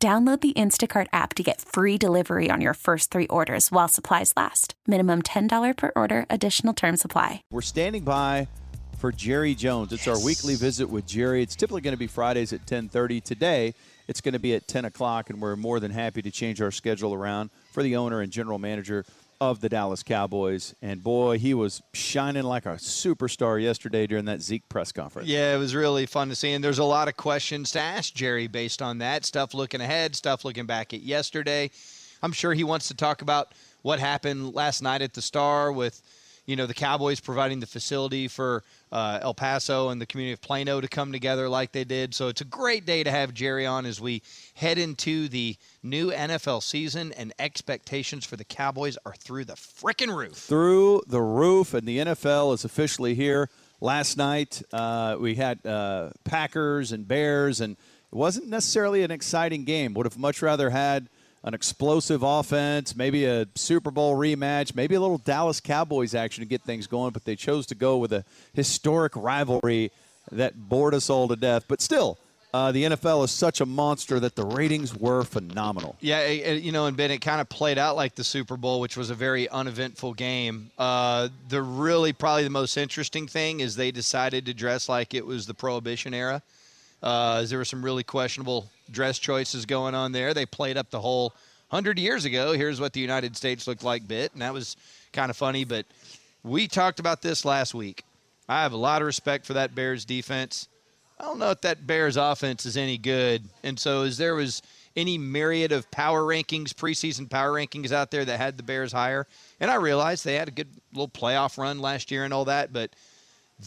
Download the Instacart app to get free delivery on your first three orders while supplies last. Minimum $10 per order, additional term supply. We're standing by for Jerry Jones. It's yes. our weekly visit with Jerry. It's typically going to be Fridays at 1030. Today, it's going to be at 10 o'clock, and we're more than happy to change our schedule around for the owner and general manager of the Dallas Cowboys. And boy, he was shining like a superstar yesterday during that Zeke press conference. Yeah, it was really fun to see. And there's a lot of questions to ask Jerry based on that stuff looking ahead, stuff looking back at yesterday. I'm sure he wants to talk about what happened last night at the Star with you know the Cowboys providing the facility for uh, El Paso and the community of Plano to come together like they did. So it's a great day to have Jerry on as we head into the new NFL season, and expectations for the Cowboys are through the freaking roof. Through the roof, and the NFL is officially here. Last night uh, we had uh, Packers and Bears, and it wasn't necessarily an exciting game. Would have much rather had an explosive offense, maybe a Super Bowl rematch, maybe a little Dallas Cowboys action to get things going, but they chose to go with a historic rivalry that bored us all to death. But still, uh, the NFL is such a monster that the ratings were phenomenal. Yeah, you know, and Ben, it kind of played out like the Super Bowl, which was a very uneventful game. Uh, the really probably the most interesting thing is they decided to dress like it was the Prohibition era. Uh, there were some really questionable dress choices going on there. They played up the whole hundred years ago. Here's what the United States looked like bit, and that was kind of funny. But we talked about this last week. I have a lot of respect for that Bears defense. I don't know if that Bears offense is any good. And so, as there was any myriad of power rankings, preseason power rankings out there that had the Bears higher, and I realized they had a good little playoff run last year and all that, but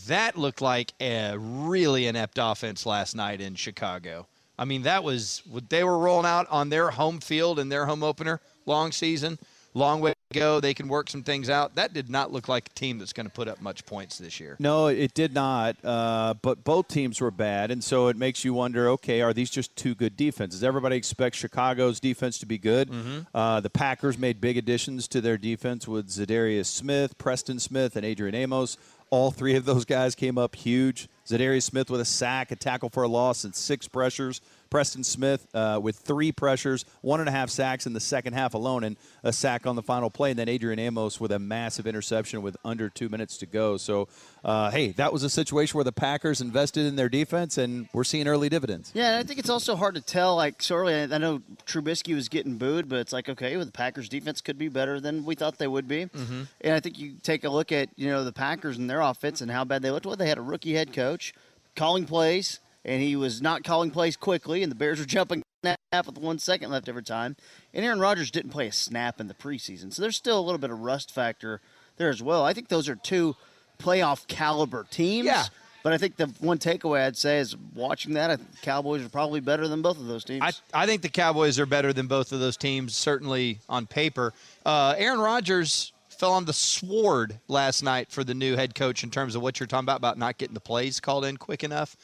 that looked like a really inept offense last night in Chicago. I mean, that was what they were rolling out on their home field in their home opener, long season, long way to go. They can work some things out. That did not look like a team that's going to put up much points this year. No, it did not. Uh, but both teams were bad, and so it makes you wonder: Okay, are these just two good defenses? Everybody expects Chicago's defense to be good. Mm-hmm. Uh, the Packers made big additions to their defense with Za'Darius Smith, Preston Smith, and Adrian Amos. All three of those guys came up huge. Za'Darius Smith with a sack, a tackle for a loss, and six pressures. Preston Smith uh, with three pressures, one and a half sacks in the second half alone, and a sack on the final play. And then Adrian Amos with a massive interception with under two minutes to go. So, uh, hey, that was a situation where the Packers invested in their defense, and we're seeing early dividends. Yeah, and I think it's also hard to tell. Like, sorry, I know Trubisky was getting booed, but it's like, okay, well, the Packers' defense could be better than we thought they would be. Mm-hmm. And I think you take a look at you know the Packers and their offense and how bad they looked. Well, they had a rookie head coach calling plays and he was not calling plays quickly, and the Bears were jumping half with one second left every time. And Aaron Rodgers didn't play a snap in the preseason, so there's still a little bit of rust factor there as well. I think those are two playoff caliber teams. Yeah. But I think the one takeaway I'd say is watching that, I think the Cowboys are probably better than both of those teams. I, I think the Cowboys are better than both of those teams, certainly on paper. Uh, Aaron Rodgers fell on the sword last night for the new head coach in terms of what you're talking about, about not getting the plays called in quick enough.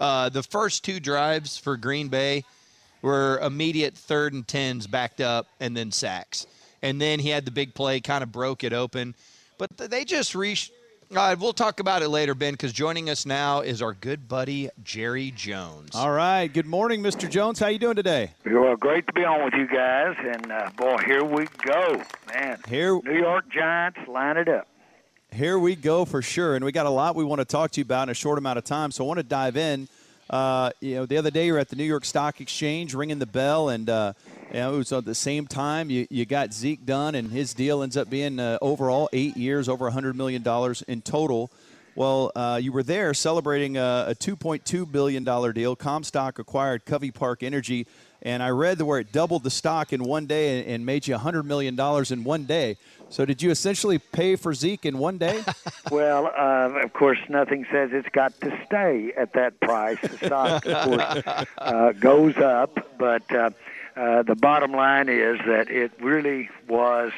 Uh, the first two drives for Green Bay were immediate third and tens backed up and then sacks. And then he had the big play, kind of broke it open. But they just reached. Uh, we'll talk about it later, Ben, because joining us now is our good buddy Jerry Jones. All right. Good morning, Mr. Jones. How you doing today? Well, great to be on with you guys. And uh, boy, here we go, man. Here, New York Giants, line it up. Here we go for sure, and we got a lot we want to talk to you about in a short amount of time. So I want to dive in. Uh, you know, the other day you were at the New York Stock Exchange, ringing the bell, and uh, you know, it was at the same time you, you got Zeke done, and his deal ends up being uh, overall eight years, over $100 million in total. Well, uh, you were there celebrating a, a $2.2 billion deal. Comstock acquired Covey Park Energy, and I read where it doubled the stock in one day and, and made you $100 million in one day. So did you essentially pay for Zeke in one day? well, uh, of course, nothing says it's got to stay at that price. The stock, of course, uh, goes up, but uh, uh, the bottom line is that it really was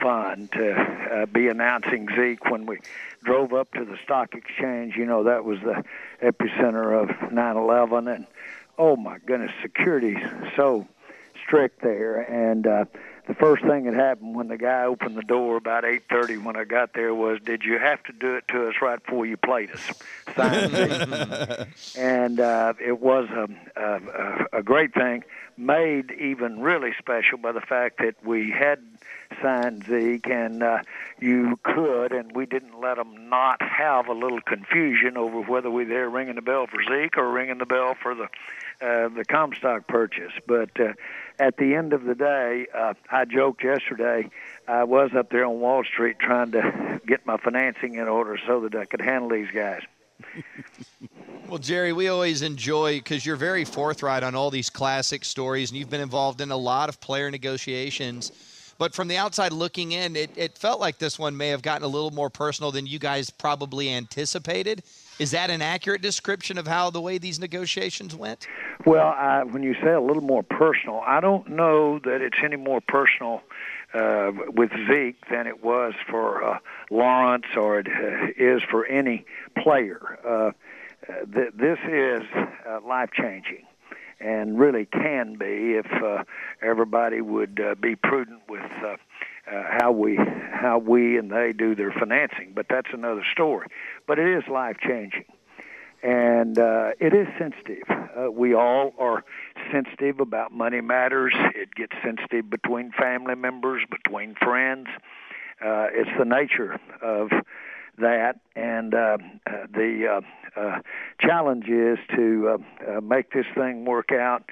fun to uh, be announcing Zeke when we drove up to the stock exchange. You know, that was the epicenter of 9/11, and oh my goodness, security's so strict there. And uh, the first thing that happened when the guy opened the door about 8:30 when I got there was, "Did you have to do it to us right before you played us?" and uh, it was a, a, a great thing, made even really special by the fact that we had signed Zeke, and uh, you could, and we didn't let them not have a little confusion over whether we were there ringing the bell for Zeke or ringing the bell for the uh, the Comstock purchase. But uh, at the end of the day, uh, I joked yesterday. I was up there on Wall Street trying to get my financing in order so that I could handle these guys. Well, Jerry, we always enjoy because you're very forthright on all these classic stories, and you've been involved in a lot of player negotiations. But from the outside looking in, it, it felt like this one may have gotten a little more personal than you guys probably anticipated. Is that an accurate description of how the way these negotiations went? Well, I, when you say a little more personal, I don't know that it's any more personal uh, with Zeke than it was for uh, Lawrence or it uh, is for any player. Uh, th- this is uh, life changing and really can be if uh, everybody would uh, be prudent with uh, uh, how we how we and they do their financing. But that's another story. But it is life changing, and uh, it is sensitive. Uh, we all are sensitive about money matters. It gets sensitive between family members, between friends. Uh, it's the nature of that, and uh, the uh, uh, challenge is to uh, uh, make this thing work out.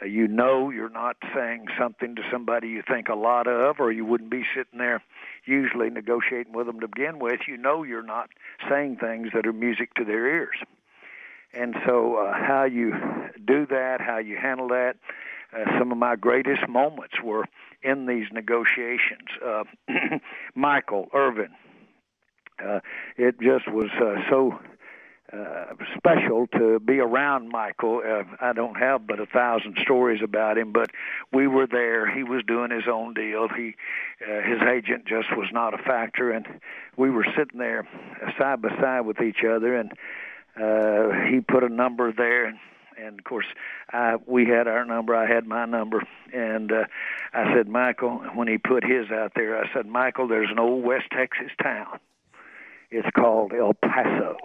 Uh, you know you're not saying something to somebody you think a lot of, or you wouldn't be sitting there usually negotiating with them to begin with. You know you're not saying things that are music to their ears. And so, uh, how you do that, how you handle that, uh, some of my greatest moments were in these negotiations. Uh, Michael Irvin, uh, it just was uh, so uh, special to be around Michael. Uh, I don't have but a thousand stories about him, but we were there. He was doing his own deal. He, uh, his agent just was not a factor, and we were sitting there side by side with each other, and uh, he put a number there, and and of course I we had our number I had my number and uh I said Michael when he put his out there I said Michael there's an old West Texas town it's called El Paso.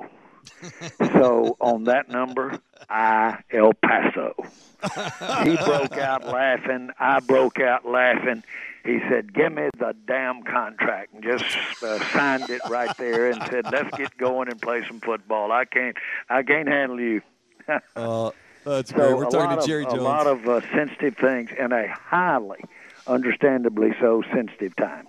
So on that number, I El Paso. He broke out laughing. I broke out laughing. He said, "Give me the damn contract," and just uh, signed it right there and said, "Let's get going and play some football. I can't, I can't handle you." uh, that's so great. We're talking to Jerry of, Jones. A lot of uh, sensitive things and a highly, understandably so, sensitive time.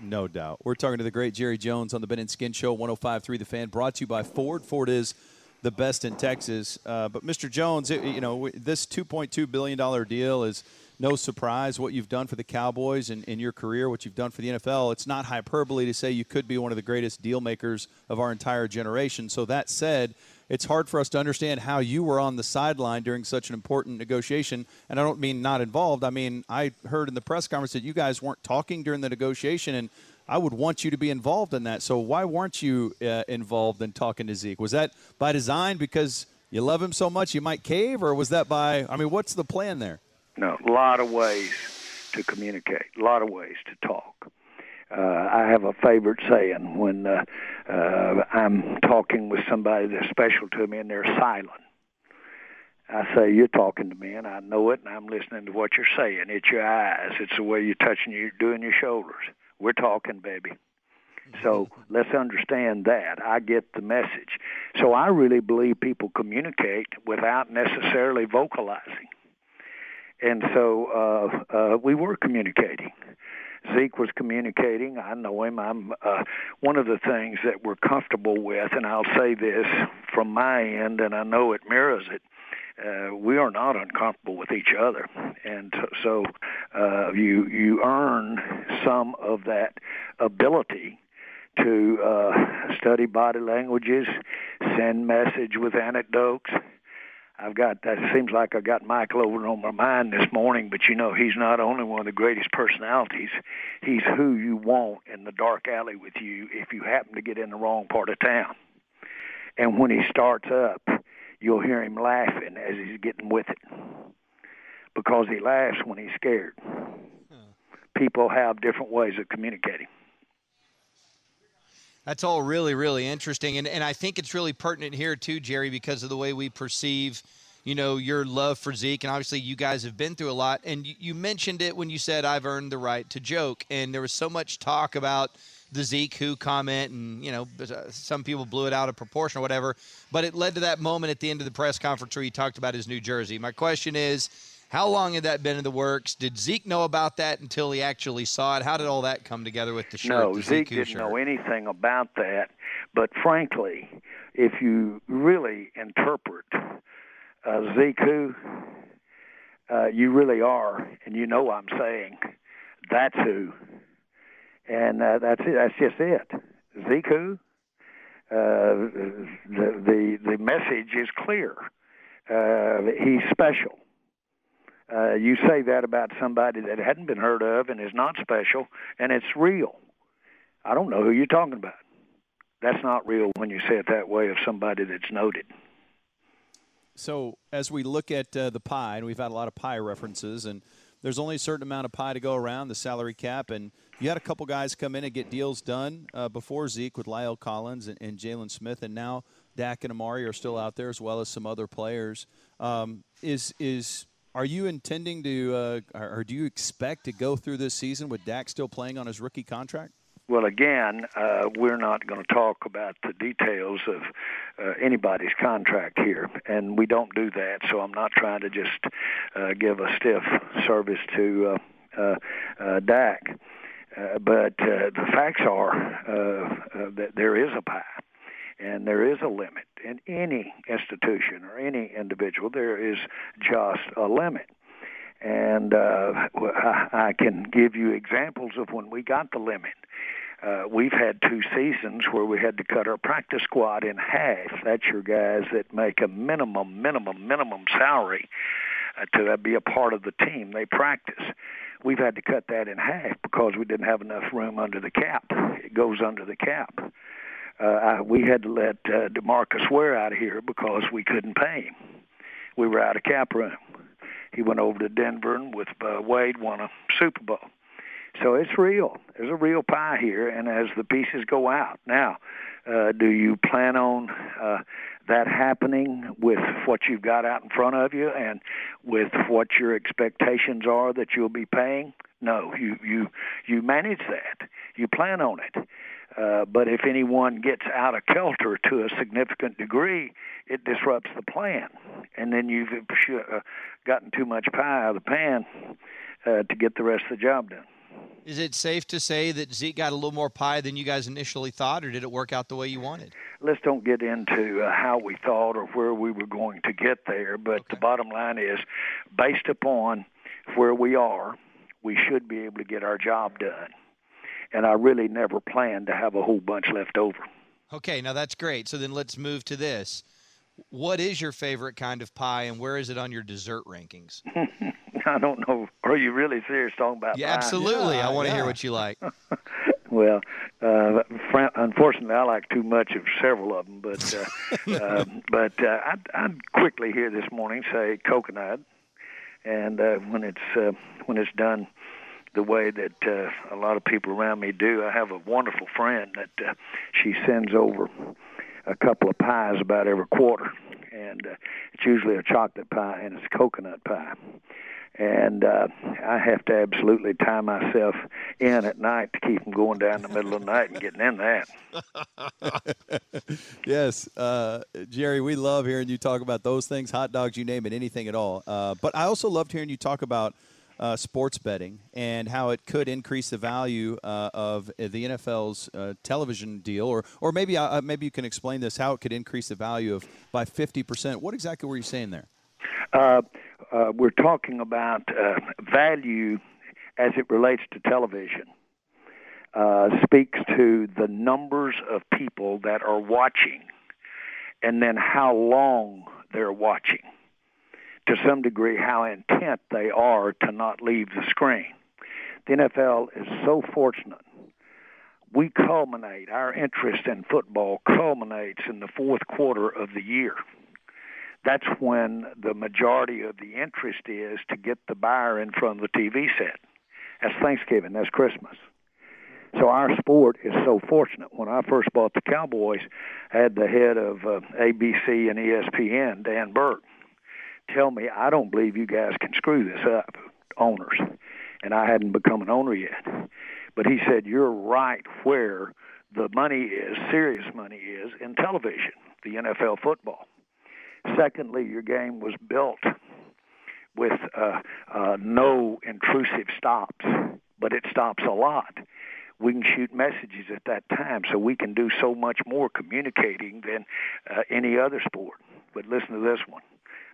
No doubt. We're talking to the great Jerry Jones on the Ben and Skin Show, 105.3 The Fan, brought to you by Ford. Ford is the best in Texas. Uh, but Mr. Jones, it, you know, this $2.2 billion deal is no surprise. What you've done for the Cowboys in, in your career, what you've done for the NFL, it's not hyperbole to say you could be one of the greatest deal makers of our entire generation. So that said, it's hard for us to understand how you were on the sideline during such an important negotiation. And I don't mean not involved. I mean, I heard in the press conference that you guys weren't talking during the negotiation, and I would want you to be involved in that. So why weren't you uh, involved in talking to Zeke? Was that by design because you love him so much you might cave, or was that by, I mean, what's the plan there? No, a lot of ways to communicate, a lot of ways to talk uh, I have a favorite saying when uh, uh, I'm talking with somebody that's special to me and they're silent. I say, You're talking to me, and I know it, and I'm listening to what you're saying. It's your eyes, it's the way you're touching, you're doing your shoulders. We're talking, baby. So let's understand that. I get the message. So I really believe people communicate without necessarily vocalizing. And so uh, uh, we were communicating. Zeke was communicating. I know him. I'm uh, one of the things that we're comfortable with, and I'll say this from my end, and I know it mirrors it. Uh, we are not uncomfortable with each other, and so uh, you you earn some of that ability to uh, study body languages, send message with anecdotes. I've got that seems like I got Michael over on my mind this morning, but you know he's not only one of the greatest personalities, he's who you want in the dark alley with you if you happen to get in the wrong part of town. And when he starts up, you'll hear him laughing as he's getting with it because he laughs when he's scared. People have different ways of communicating. That's all really, really interesting. And, and I think it's really pertinent here, too, Jerry, because of the way we perceive, you know, your love for Zeke. And obviously, you guys have been through a lot. And you, you mentioned it when you said, I've earned the right to joke. And there was so much talk about the Zeke who comment, and, you know, uh, some people blew it out of proportion or whatever. But it led to that moment at the end of the press conference where he talked about his New Jersey. My question is, how long had that been in the works? Did Zeke know about that until he actually saw it? How did all that come together with the shirt? No, the Zeke didn't shirt? know anything about that. But frankly, if you really interpret uh, Zeke who, uh, you really are, and you know I'm saying, that's who. And uh, that's it. That's just it. Zeke who? Uh, the, the the message is clear. Uh, he's special. Uh, you say that about somebody that hadn't been heard of and is not special, and it's real. I don't know who you're talking about. That's not real when you say it that way of somebody that's noted. So as we look at uh, the pie, and we've had a lot of pie references, and there's only a certain amount of pie to go around, the salary cap, and you had a couple guys come in and get deals done uh, before Zeke with La'el Collins and, and Jaylon Smith, and now Dak and Amari are still out there as well as some other players. Um, is is are you intending to, uh, or do you expect to go through this season with Dak still playing on his rookie contract? Well, again, uh, we're not going to talk about the details of uh, anybody's contract here, and we don't do that. So I'm not trying to just uh, give a stiff service to uh, uh, uh, Dak. Uh, but uh, the facts are uh, uh, that there is a pie, and there is a limit in any institution or any individual. There is just a limit. And uh, I, can give you examples of when we got the limit. Uh, we've had two seasons where we had to cut our practice squad in half. That's your guys that make a minimum, minimum, minimum salary uh, to be a part of the team. They practice. We've had to cut that in half because we didn't have enough room under the cap. It goes under the cap. Uh, I, we had to let uh, Demarcus Ware out of here because we couldn't pay him. We were out of cap room. He went over to Denver and with uh, Wade won a Super Bowl. So it's real. There's a real pie here, and as the pieces go out, now, uh, do you plan on uh, that happening with what you've got out in front of you and with what your expectations are that you'll be paying? No, you you you manage that. You plan on it. Uh, but if anyone gets out of kilter to a significant degree, it disrupts the plan, and then you've uh, gotten too much pie out of the pan uh, to get the rest of the job done. Is it safe to say that Zeke got a little more pie than you guys initially thought, or did it work out the way you wanted? Let's don't get into uh, how we thought or where we were going to get there, but okay. the bottom line is based upon where we are, we should be able to get our job done and I really never planned to have a whole bunch left over. Okay, now that's great. So then let's move to this. What is your favorite kind of pie, and where is it on your dessert rankings? I don't know. Are you really serious talking about yeah, pie? Absolutely. Yeah, I want to yeah. hear what you like. well, uh, unfortunately, I like too much of several of them, but uh, uh, but uh, I'd, I'd quickly here this morning say coconut, and uh, when it's uh, when it's done the way that uh, a lot of people around me do. I have a wonderful friend that uh, she sends over a couple of pies about every quarter, and uh, it's usually a chocolate pie and it's a coconut pie. And uh, I have to absolutely tie myself in at night to keep them going down the middle of the night and getting in that. yes, uh, Jerry, we love hearing you talk about those things, hot dogs, you name it, anything at all. Uh, but I also loved hearing you talk about uh, sports betting and how it could increase the value uh, of the NFL's uh, television deal, or or maybe uh, uh, maybe you can explain this how it could increase the value of by fifty percent. What exactly were you saying there? Uh, we're talking about value as it relates to television. speaks to the numbers of people that are watching, and then how long they're watching. To some degree how intent they are to not leave the screen. The NFL is so fortunate. We culminate, our interest in football culminates in the fourth quarter of the year. That's when the majority of the interest is to get the buyer in front of the TV set. That's Thanksgiving, that's Christmas. So our sport is so fortunate. When I first bought the Cowboys, I had the head of uh, ABC and ESPN, Dan Burke, tell me, I don't believe you guys can screw this up, owners. And I hadn't become an owner yet. But he said, you're right where the money is, serious money is, in television, the NFL football. Secondly, your game was built with uh, uh, no intrusive stops, but it stops a lot we can shoot messages at that time. So we can do so much more communicating than uh, any other sport. But listen to this one.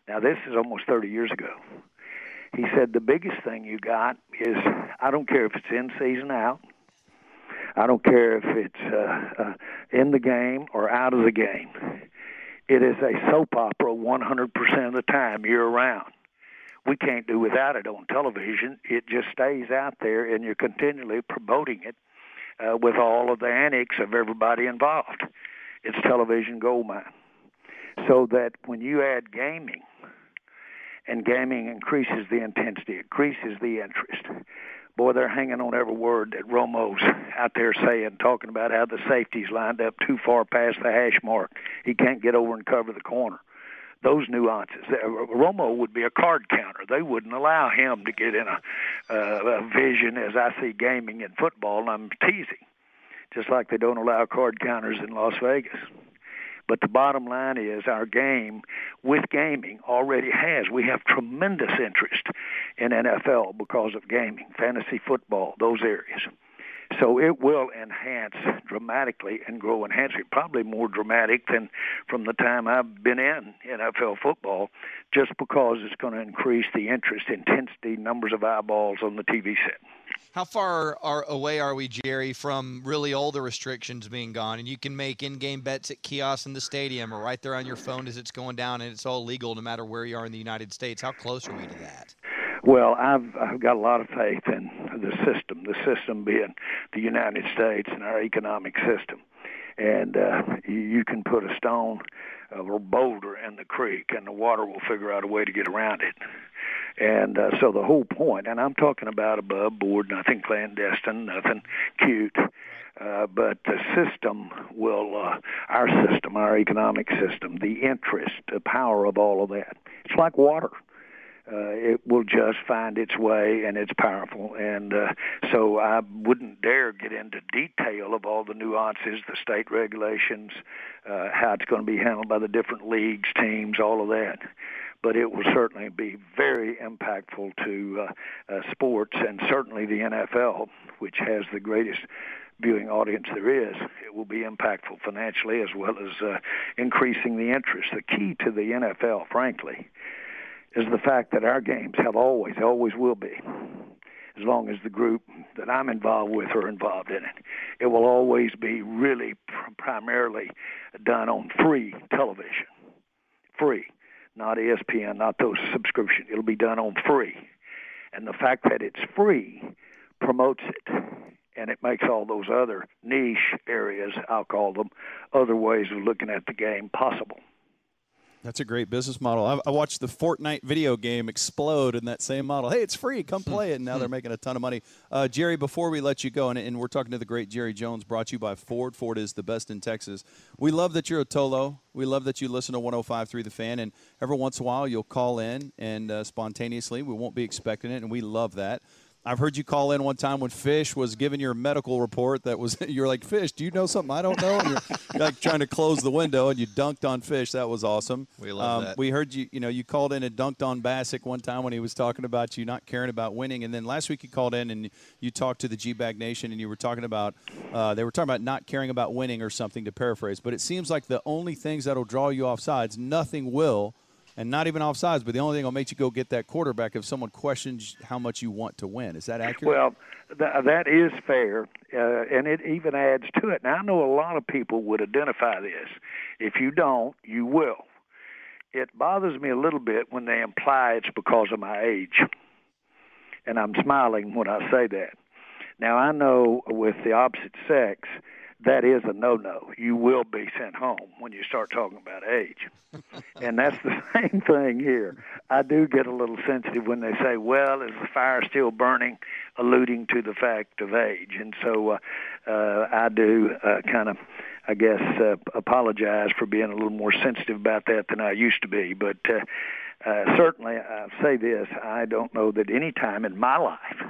Now, this is almost 30 years ago. He said the biggest thing you got is I don't care if it's in season out. I don't care if it's uh, uh, in the game or out of the game. It is a soap opera 100% of the time, year round we can't do without it on television. It just stays out there, and you're continually promoting it uh, with all of the annex of everybody involved. It's television goldmine. So that when you add gaming, and gaming increases the intensity, increases the interest. Boy, they're hanging on every word that Romo's out there saying, talking about how the safety's lined up too far past the hash mark. He can't get over and cover the corner those nuances. Uh, Romo would be a card counter. They wouldn't allow him to get in a, uh, a vision as I see gaming in football, and I'm teasing, just like they don't allow card counters in Las Vegas. But the bottom line is our game with gaming already has. We have tremendous interest in NFL because of gaming, fantasy football, those areas. So it will enhance dramatically and grow enhance it, probably more dramatic than from the time I've been in NFL football, just because it's going to increase the interest, intensity, numbers of eyeballs on the TV set. How far are, away are we, Jerry, from really all the restrictions being gone? And you can make in-game bets at kiosks in the stadium or right there on your phone as it's going down, and it's all legal no matter where you are in the United States. How close are we to that? Well, I've I've got a lot of faith in the system. The system being the United States and our economic system, and uh, you can put a stone or boulder in the creek, and the water will figure out a way to get around it. And uh, so the whole point, and I'm talking about above board, nothing clandestine, nothing cute. Uh, but the system will, uh, our system, our economic system, the interest, the power of all of that. It's like water uh, it will just find its way and it's powerful. And uh, so I wouldn't dare get into detail of all the nuances, the state regulations, uh, how it's going to be handled by the different leagues, teams, all of that. But it will certainly be very impactful to uh, uh, sports and certainly the NFL, which has the greatest viewing audience there is. It will be impactful financially as well as uh, increasing the interest. The key to the NFL, frankly, is the fact that our games have always, always will be, as long as the group that I'm involved with are involved in it. It will always be really pr- primarily done on free television, free, not ESPN, not those subscription. It'll be done on free, and the fact that it's free promotes it. And it makes all those other niche areas, I'll call them, other ways of looking at the game possible. That's a great business model. I, I, watched the Fortnite video game explode in that same model. Hey, it's free. Come play it. And now they're making a ton of money. Uh, Jerry, before we let you go, and, and, we're talking to the great Jerry Jones, brought to you by Ford. Ford is the best in Texas. We love that you're a Tolo. We love that you listen to 105.3 The Fan. And every once in a while, you'll call in and uh, spontaneously. We won't be expecting it, and we love that. I've heard you call in one time when Fish was giving your medical report. That was you're like Fish. Do you know something I don't know? You're like trying to close the window, and you dunked on Fish. That was awesome. We love um, that. We heard you. You know, you called in and dunked on Bassick one time when he was talking about you not caring about winning, and then last week you called in and you talked to the G Bag Nation, and you were talking about uh, they were talking about not caring about winning or something to paraphrase. But it seems like the only things that'll draw you off sides, nothing will and not even offsides. But the only thing that'll make you go get that quarterback if someone questions how much you want to win. Is that accurate? Well, th- that is fair, uh, and it even adds to it. Now I know a lot of people would identify this. If you don't, you will. it bothers me a little bit when they imply it's because of my age. And I'm smiling when I say that. Now, I know with the opposite sex, that is a no-no. You will be sent home when you start talking about age. and that's the same thing here. I do get a little sensitive when they say, well, is the fire still burning, alluding to the fact of age. And so uh, uh, I do uh, kind of, I guess, uh, apologize for being a little more sensitive about that than I used to be. But uh, uh, certainly, I say this, I don't know that any time in my life –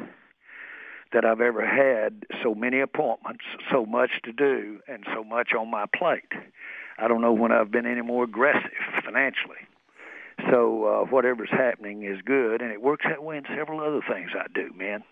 that I've ever had so many appointments, so much to do, and so much on my plate. I don't know when I've been any more aggressive financially. So uh, whatever's happening is good, and it works that way in several other things I do, man.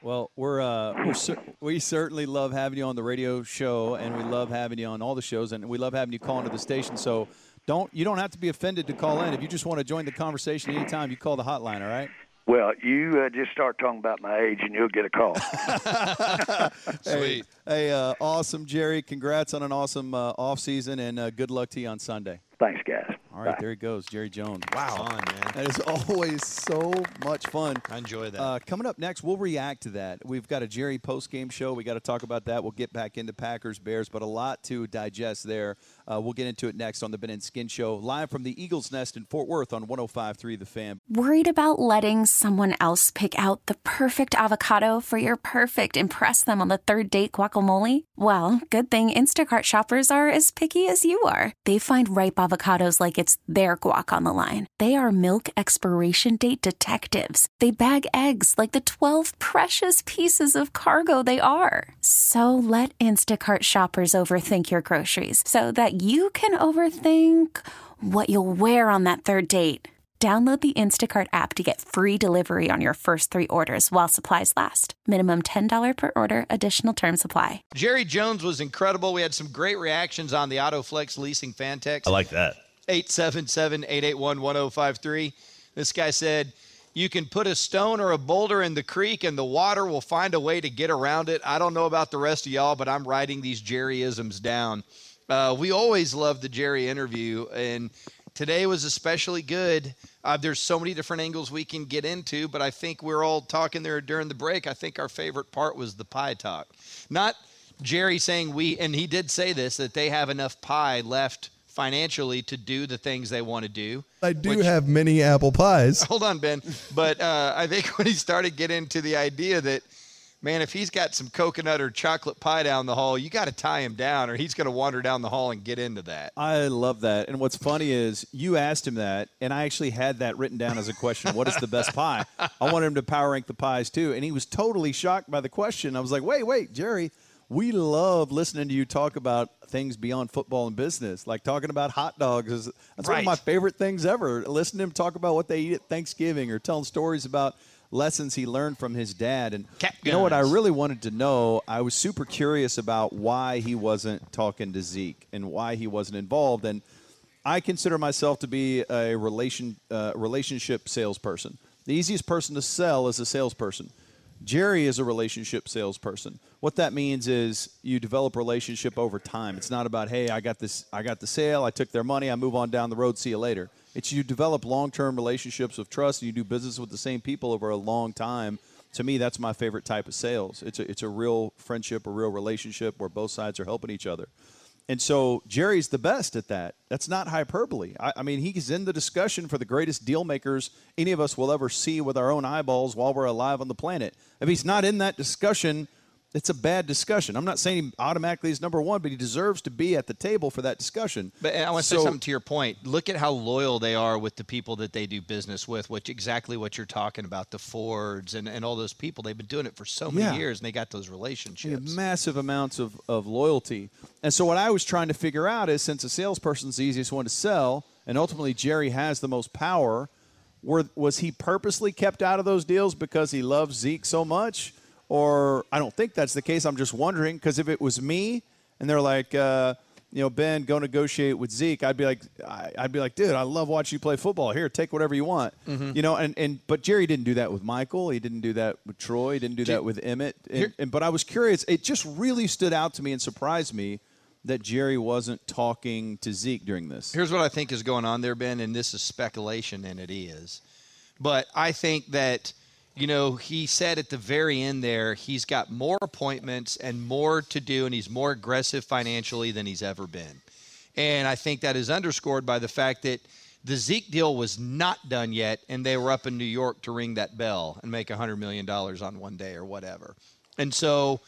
Well, we're, uh, we're we certainly love having you on the radio show, and we love having you on all the shows, and we love having you call into the station. So don't you don't have to be offended to call in. If you just want to join the conversation anytime, you call the hotline. All right. Well, you uh, just start talking about my age, and you'll get a call. Sweet. Hey, hey uh, awesome, Jerry. Congrats on an awesome uh, off season, and uh, good luck to you on Sunday. Thanks, guys. All right, Bye. there he goes, Jerry Jones. Wow, fun, man. That is always so much fun. I enjoy that. Uh, coming up next, we'll react to that. We've got a Jerry post game show. We got to talk about that. We'll get back into Packers Bears, but a lot to digest there. Uh, we'll get into it next on the Ben and Skin Show, live from the Eagles Nest in Fort Worth on 105.3 The Fan. Worried about letting someone else pick out the perfect avocado for your perfect impress them on the third date guacamole? Well, good thing Instacart shoppers are as picky as you are. They find ripe avocados like it's their guac on the line. They are milk expiration date detectives. They bag eggs like the 12 precious pieces of cargo they are. So let Instacart shoppers overthink your groceries so that you can overthink what you'll wear on that third date. Download the Instacart app to get free delivery on your first three orders while supplies last. Minimum $10 per order, additional term supply. Jerry Jones was incredible. We had some great reactions on the AutoFlex leasing fan text. I like that. 877 881 1053. This guy said, You can put a stone or a boulder in the creek and the water will find a way to get around it. I don't know about the rest of y'all, but I'm writing these Jerryisms down. Uh, we always love the Jerry interview, and today was especially good. Uh, there's so many different angles we can get into, but I think we're all talking there during the break. I think our favorite part was the pie talk. Not Jerry saying we, and he did say this, that they have enough pie left financially to do the things they want to do. I do which, have many apple pies. Hold on, Ben. But uh, I think when he started getting into the idea that, man, if he's got some coconut or chocolate pie down the hall, you got to tie him down or he's going to wander down the hall and get into that. I love that. And what's funny is you asked him that, and I actually had that written down as a question. what is the best pie? I wanted him to power rank the pies too. And he was totally shocked by the question. I was like, wait, wait, Jerry – we love listening to you talk about things beyond football and business, like talking about hot dogs. Is that's right. one of my favorite things ever. Listening to him talk about what they eat at Thanksgiving, or telling stories about lessons he learned from his dad. And you know what I really wanted to know? I was super curious about why he wasn't talking to Zeke and why he wasn't involved. And I consider myself to be a relation uh, relationship salesperson. The easiest person to sell is a salesperson. Jerry is a relationship salesperson. What that means is you develop relationship over time. It's not about, hey, I got this I got the sale, I took their money, I move on down the road, see you later. It's you develop long-term relationships of trust and you do business with the same people over a long time. To me, that's my favorite type of sales. It's a, it's a real friendship, a real relationship where both sides are helping each other. And so Jerry's the best at that. That's not hyperbole. I, I, mean, he's in the discussion for the greatest deal makers any of us will ever see with our own eyeballs while we're alive on the planet. If he's not in that discussion, it's a bad discussion. I'm not saying he automatically is number one, but he deserves to be at the table for that discussion. But I want to so, say something to your point. Look at how loyal they are with the people that they do business with, which exactly what you're talking about, the Fords and, and all those people. They've been doing it for so many yeah. years, and they got those relationships. massive amounts of, of loyalty. And so what I was trying to figure out is since a salesperson's the easiest one to sell, and ultimately Jerry has the most power, were, was he purposely kept out of those deals because he loves Zeke so much? Or I don't think that's the case. I'm just wondering because if it was me and they're like, uh, you know, Ben, go negotiate with Zeke, I'd be like, I'd be like, dude, I love watching you play football. Here, take whatever you want. Mm-hmm. You know, and, and but Jerry didn't do that with Michael. He didn't do that with Troy. He didn't do that with Emmitt. And, and, but I was curious. It just really stood out to me and surprised me that Jerry wasn't talking to Zeke during this? Here's what I think is going on there, Ben, and this is speculation, and it is. But I think that, you know, he said at the very end there, he's got more appointments and more to do, and he's more aggressive financially than he's ever been. And I think that is underscored by the fact that the Zeke deal was not done yet, and they were up in New York to ring that bell and make $100 million on one day or whatever. And so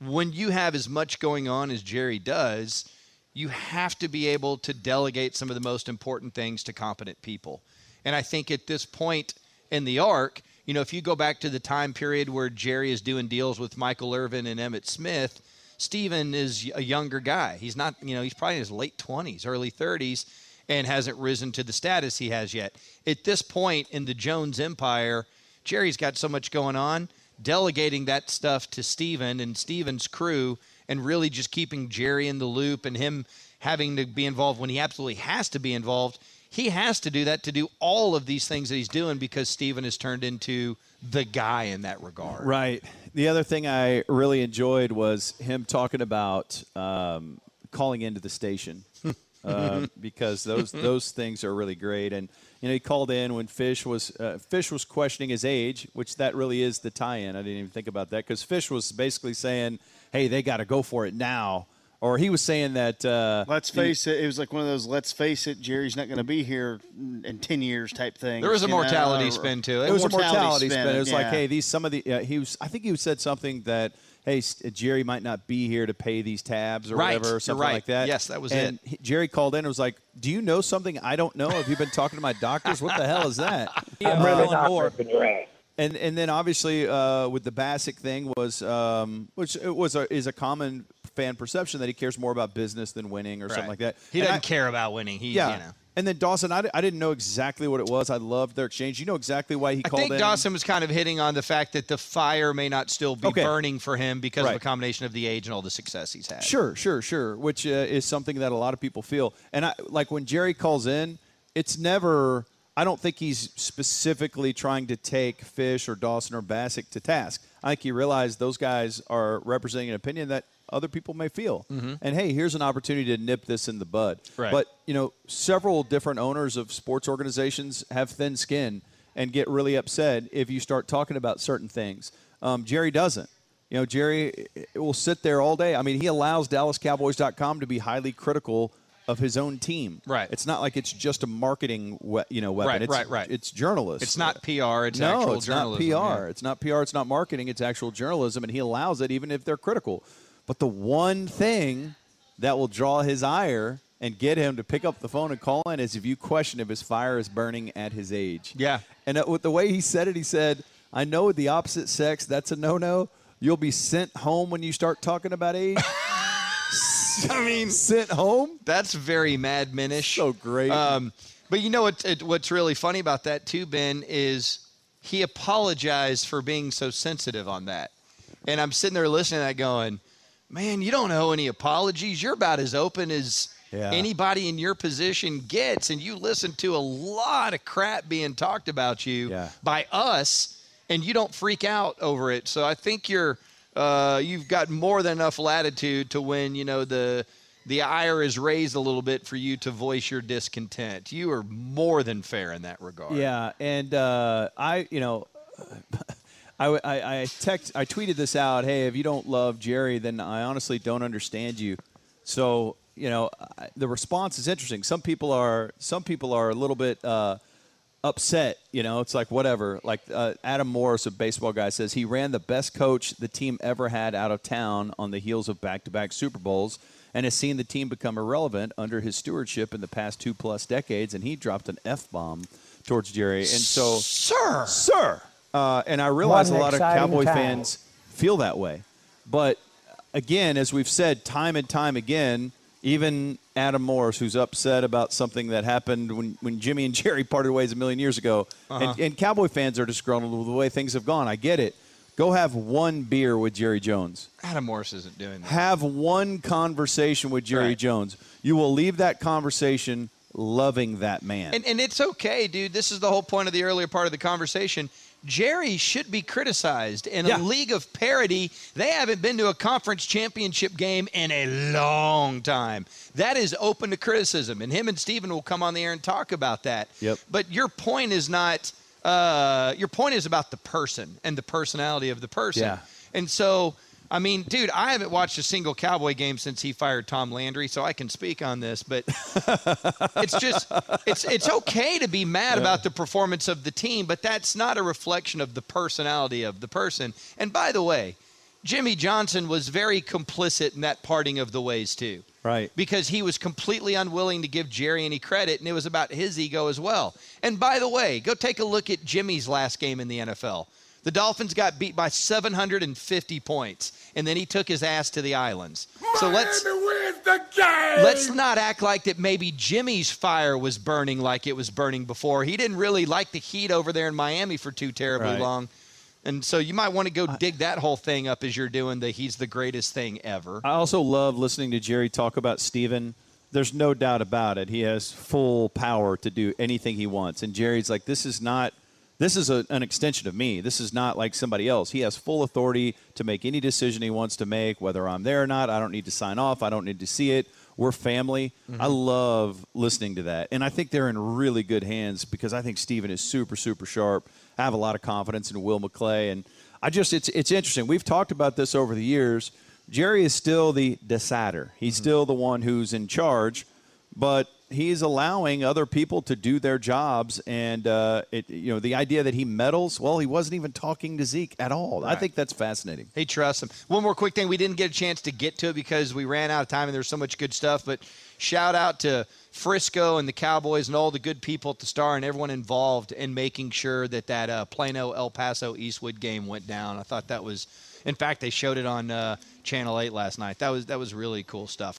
when you have as much going on as Jerry does, you have to be able to delegate some of the most important things to competent people. And I think at this point in the arc, you know, if you go back to the time period where Jerry is doing deals with Michael Irvin and Emmitt Smith, Stephen is a younger guy. He's not, you know, he's probably in his late 20s, early 30s, and hasn't risen to the status he has yet. At this point in the Jones empire, Jerry's got so much going on, delegating that stuff to Stephen and Stephen's crew and really just keeping Jerry in the loop and him having to be involved when he absolutely has to be involved. He has to do that to do all of these things that he's doing because Stephen has turned into the guy in that regard. Right. The other thing I really enjoyed was him talking about um, calling into the station uh, because those those things are really great. And you know, he called in when Fish was uh, Fish was questioning his age, which that really is the tie-in. I didn't even think about that because Fish was basically saying, "Hey, they got to go for it now." Or he was saying that. Uh, Let's face it. It was like one of those "Let's face it." Jerry's not going to be here in ten years type thing. There was a mortality spin to it. It was a Mortality mortality spin, spin. It was like, hey, these some of the uh, he was. I think he said something that hey, Jerry might not be here to pay these tabs or Right. whatever, or something right. like that. Yes, that was and it. he- Jerry called in and was like, "Do you know something I don't know? Have you been talking to my doctors? What the hell is that?" I'm really not ripping. And and then obviously uh, with the Bassick thing was um, which it was a, is a common fan perception that he cares more about business than winning or something like that. He And doesn't I- care about winning. He, Yeah. you know. And then Dawson, I, I didn't know exactly what it was. I loved their exchange. You know exactly why he I called think in. Dawson was kind of hitting on the fact that the fire may not still be Okay. burning for him because of a combination of the age and all the success he's had. Sure, sure, sure. Which uh, is something that a lot of people feel. And I like when Jerry calls in, it's never. I don't think he's specifically trying to take Fish or Dawson or Bassick to task. I think he realized those guys are representing an opinion that other people may feel. And hey, here's an opportunity to nip this in the bud. Right. But you know, several different owners of sports organizations have thin skin and get really upset if you start talking about certain things. Um, Jerry doesn't. You know, Jerry eh, will sit there all day. I mean, he allows DallasCowboys.com to be highly critical of his own team. Right. It's not like it's just a marketing, we- you know, weapon. Right, it's, right, right. It's journalists. It's not PR. It's no, actual it's journalism. not PR. yeah. It's not PR. It's not marketing. It's actual journalism, and he allows it even if they're critical. But the one thing that will draw his ire and get him to pick up the phone and call in is if you question if his fire is burning at his age. Yeah. And uh, with the way he said it, he said, "I know with the opposite sex, that's a no-no. You'll be sent home when you start talking about age." I mean, sent home. that's very Mad Menish. So great. Um, but you know what? It, what's really funny about that too, Ben, is he apologized for being so sensitive on that. And I'm sitting there listening to that, going, "Man, you don't owe any apologies. You're about as open as Yeah. anybody in your position gets, and you listen to a lot of crap being talked about you Yeah. by us, and you don't freak out over it. So I think you're." Uh, you've got more than enough latitude to when you know the the ire is raised a little bit for you to voice your discontent. You are more than fair in that regard. Yeah, and uh, I, you know, I, I, I text, I tweeted this out. Hey, if you don't love Jerry, then I honestly don't understand you. So, you know, I- the response is interesting. Some people are, some people are a little bit uh, upset. You know, it's like whatever. Like uh, Adam Morris, a baseball guy, says he ran the best coach the team ever had out of town on the heels of back-to-back Super Bowls, and has seen the team become irrelevant under his stewardship in the past two plus decades. And he dropped an f bomb towards Jerry, and so sir. sir. Uh, and I realize a lot of Cowboy time. fans feel that way. But again, as we've said time and time again, even Adam Morris, who's upset about something that happened when, when Jimmy and Jerry parted ways a million years ago, and, and Cowboy fans are disgruntled with the way things have gone. I get it. Go have one beer with Jerry Jones. Adam Morris isn't doing that. Have one conversation with Jerry Right. Jones. You will leave that conversation loving that man. And, and it's okay, dude. This is the whole point of the earlier part of the conversation. Jerry should be criticized. In Yeah. a league of parity, they haven't been to a conference championship game in a long time. That is open to criticism, and him and Stephen will come on the air and talk about that. Yep. But your point is not. Uh, your point is about the person and the personality of the person. Yeah. And so, I mean, dude, I haven't watched a single Cowboy game since he fired Tom Landry, so I can speak on this. But it's just, it's it's okay to be mad about the performance of the team, but that's not a reflection of the personality of the person. And by the way, Jimmy Johnson was very complicit in that parting of the ways too Right. because he was completely unwilling to give Jerry any credit, and it was about his ego as well. And by the way, go take a look at Jimmy's last game in the NFL. The Dolphins got beat by 750 points, and then he took his ass to the islands. Miami So let's let's not act like that. Maybe Jimmy's fire was burning like it was burning before. He didn't really like the heat over there in Miami for too terribly Right. long. And so you might want to go dig that whole thing up as you're doing the he's the greatest thing ever. I also love listening to Jerry talk about Stephen. There's no doubt about it. He has full power to do anything he wants. And Jerry's like, this is not, this is a, an extension of me. This is not like somebody else. He has full authority to make any decision he wants to make, whether I'm there or not. I don't need to sign off. I don't need to see it. We're family. Mm-hmm. I love listening to that. And I think they're in really good hands because I think Stephen is super, super sharp. I have a lot of confidence in Will McClay. And I just, it's, it's interesting. We've talked about this over the years. Jerry is still the decider. He's mm-hmm. still the one who's in charge, but he's allowing other people to do their jobs. And uh, it, you know, the idea that he meddles, well, he wasn't even talking to Zeke at all. I think that's fascinating. He trusts him. One more quick thing. We didn't get a chance to get to it because we ran out of time and there's so much good stuff. But shout out to Frisco and the Cowboys and all the good people at the Star and everyone involved in making sure that that uh, Plano El Paso Eastwood game went down. I thought that was, in fact, they showed it on uh, Channel 8 last night. That was that was really cool stuff.